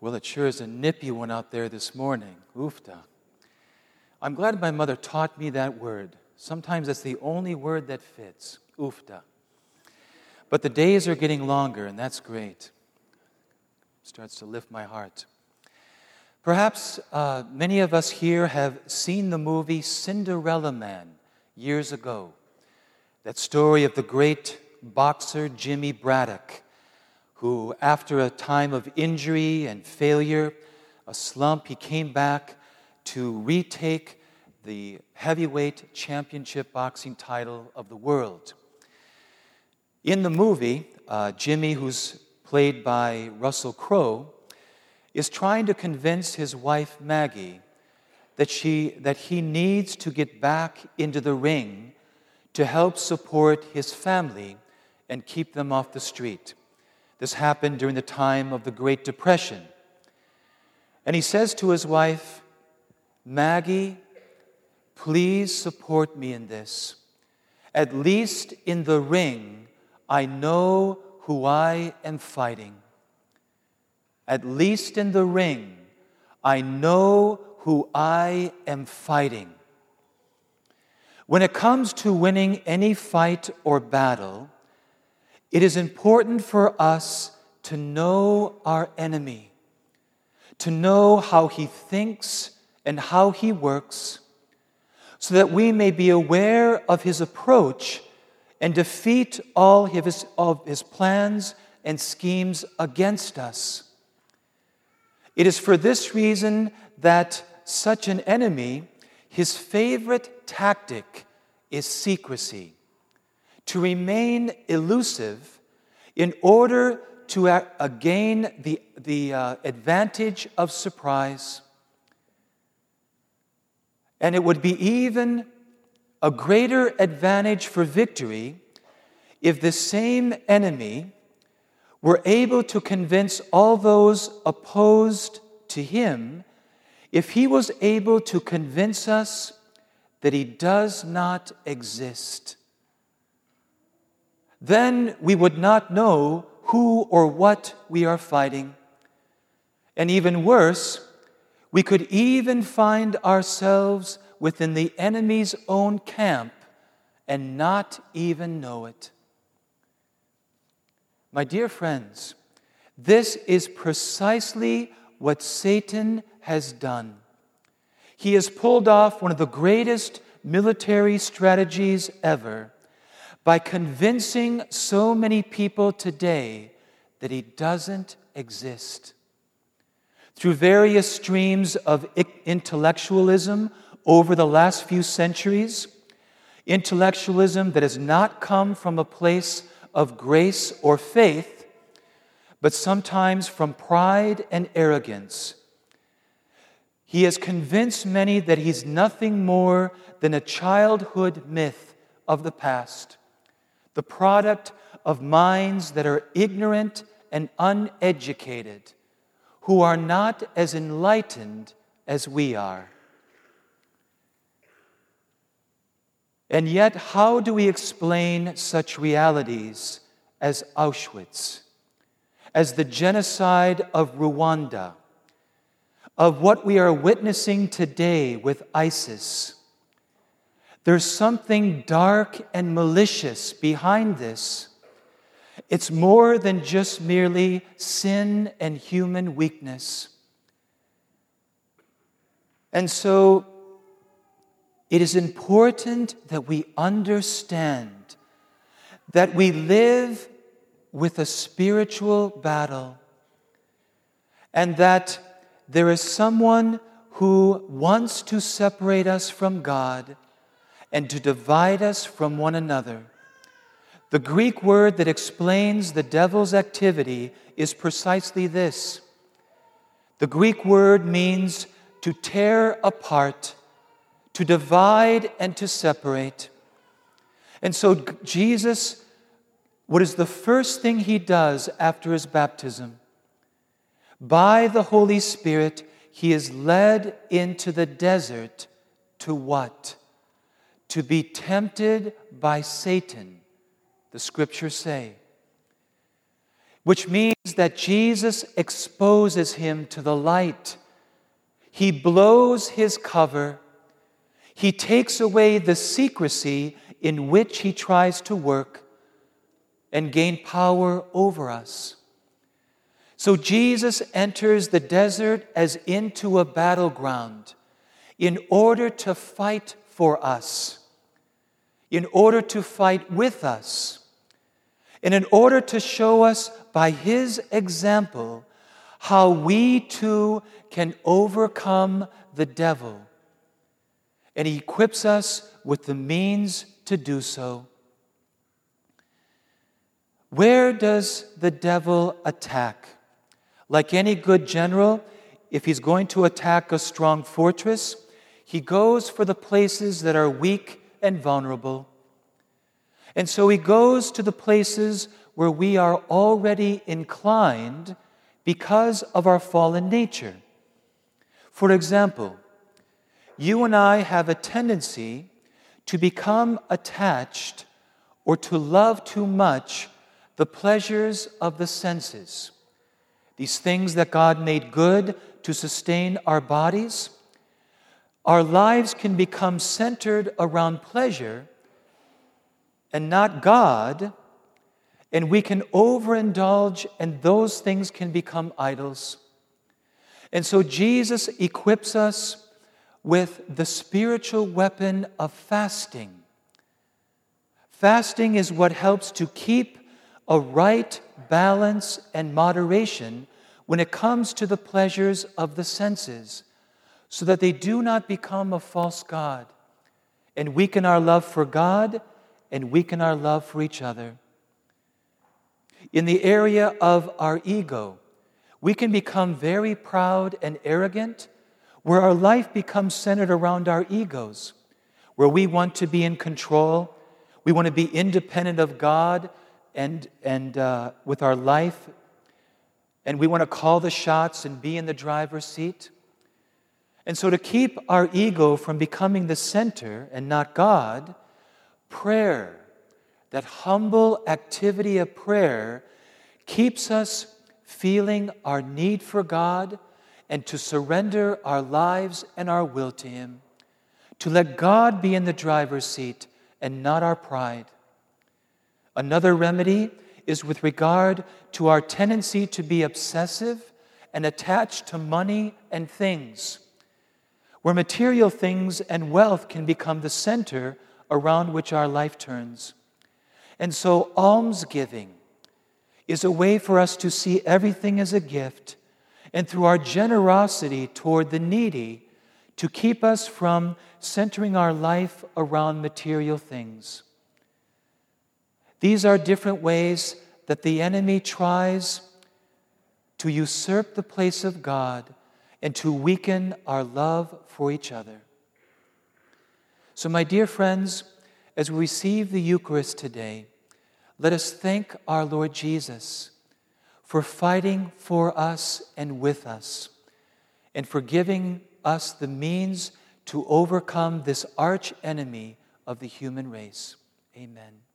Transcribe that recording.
Well, it sure is a nippy one out there this morning. Oofta. I'm glad my mother taught me that word. Sometimes that's the only word that fits. Oofta. But the days are getting longer, and that's great. Starts to lift my heart. Perhaps uh, many of us here have seen the movie Cinderella Man years ago. That story of the great boxer Jimmy Braddock, who, after a time of injury and failure, a slump, he came back to retake the heavyweight championship boxing title of the world. In the movie, uh, Jimmy, who's played by Russell Crowe, is trying to convince his wife Maggie that, she, that he needs to get back into the ring to help support his family and keep them off the street. This happened during the time of the Great Depression. And he says to his wife, Maggie, please support me in this. At least in the ring, I know who I am fighting. At least in the ring, I know who I am fighting. When it comes to winning any fight or battle, it is important for us to know our enemy, to know how he thinks and how he works, so that we may be aware of his approach and defeat all of his, of his plans and schemes against us. It is for this reason that such an enemy, his favorite tactic is secrecy, to remain elusive in order to gain the, the uh, advantage of surprise. And it would be even a greater advantage for victory if the same enemy were able to convince all those opposed to him, if he was able to convince us that he does not exist, then we would not know who or what we are fighting. And even worse, we could even find ourselves within the enemy's own camp and not even know it. My dear friends, this is precisely what Satan has done. He has pulled off one of the greatest military strategies ever by convincing so many people today that he doesn't exist. Through various streams of intellectualism over the last few centuries, intellectualism that has not come from a place of grace or faith, but sometimes from pride and arrogance. He has convinced many that he's nothing more than a childhood myth of the past, the product of minds that are ignorant and uneducated, who are not as enlightened as we are. And yet, how do we explain such realities as Auschwitz, as the genocide of Rwanda, of what we are witnessing today with ISIS? There's something dark and malicious behind this. It's more than just merely sin and human weakness. And so, it is important that we understand that we live with a spiritual battle and that there is someone who wants to separate us from God and to divide us from one another. The Greek word that explains the devil's activity is precisely this. The Greek word means to tear apart to divide and to separate. And so, Jesus, what is the first thing he does after his baptism? By the Holy Spirit, he is led into the desert to what? To be tempted by Satan, the scriptures say. which means that Jesus exposes him to the light. He blows his cover. He takes away the secrecy in which he tries to work and gain power over us. So Jesus enters the desert as into a battleground in order to fight for us, in order to fight with us, and in order to show us by his example how we too can overcome the devil. And he equips us with the means to do so. Where does the devil attack? Like any good general, if he's going to attack a strong fortress, he goes for the places that are weak and vulnerable. And so he goes to the places where we are already inclined because of our fallen nature. For example, you and I have a tendency to become attached or to love too much the pleasures of the senses. These things that God made good to sustain our bodies. Our lives can become centered around pleasure and not God, and we can overindulge, and those things can become idols. And so Jesus equips us with the spiritual weapon of fasting. Fasting is what helps to keep a right balance and moderation when it comes to the pleasures of the senses, so that they do not become a false God and weaken our love for God and weaken our love for each other. In the area of our ego, we can become very proud and arrogant, where our life becomes centered around our egos, where we want to be in control, we want to be independent of God and, and uh, with our life, and we want to call the shots and be in the driver's seat. And so, to keep our ego from becoming the center and not God, prayer, that humble activity of prayer, keeps us feeling our need for God and to surrender our lives and our will to Him, to let God be in the driver's seat and not our pride. Another remedy is with regard to our tendency to be obsessive and attached to money and things, where material things and wealth can become the center around which our life turns. And so, almsgiving is a way for us to see everything as a gift, and through our generosity toward the needy, to keep us from centering our life around material things. These are different ways that the enemy tries to usurp the place of God and to weaken our love for each other. So, my dear friends, as we receive the Eucharist today, let us thank our Lord Jesus for fighting for us and with us, and for giving us the means to overcome this arch enemy of the human race. Amen.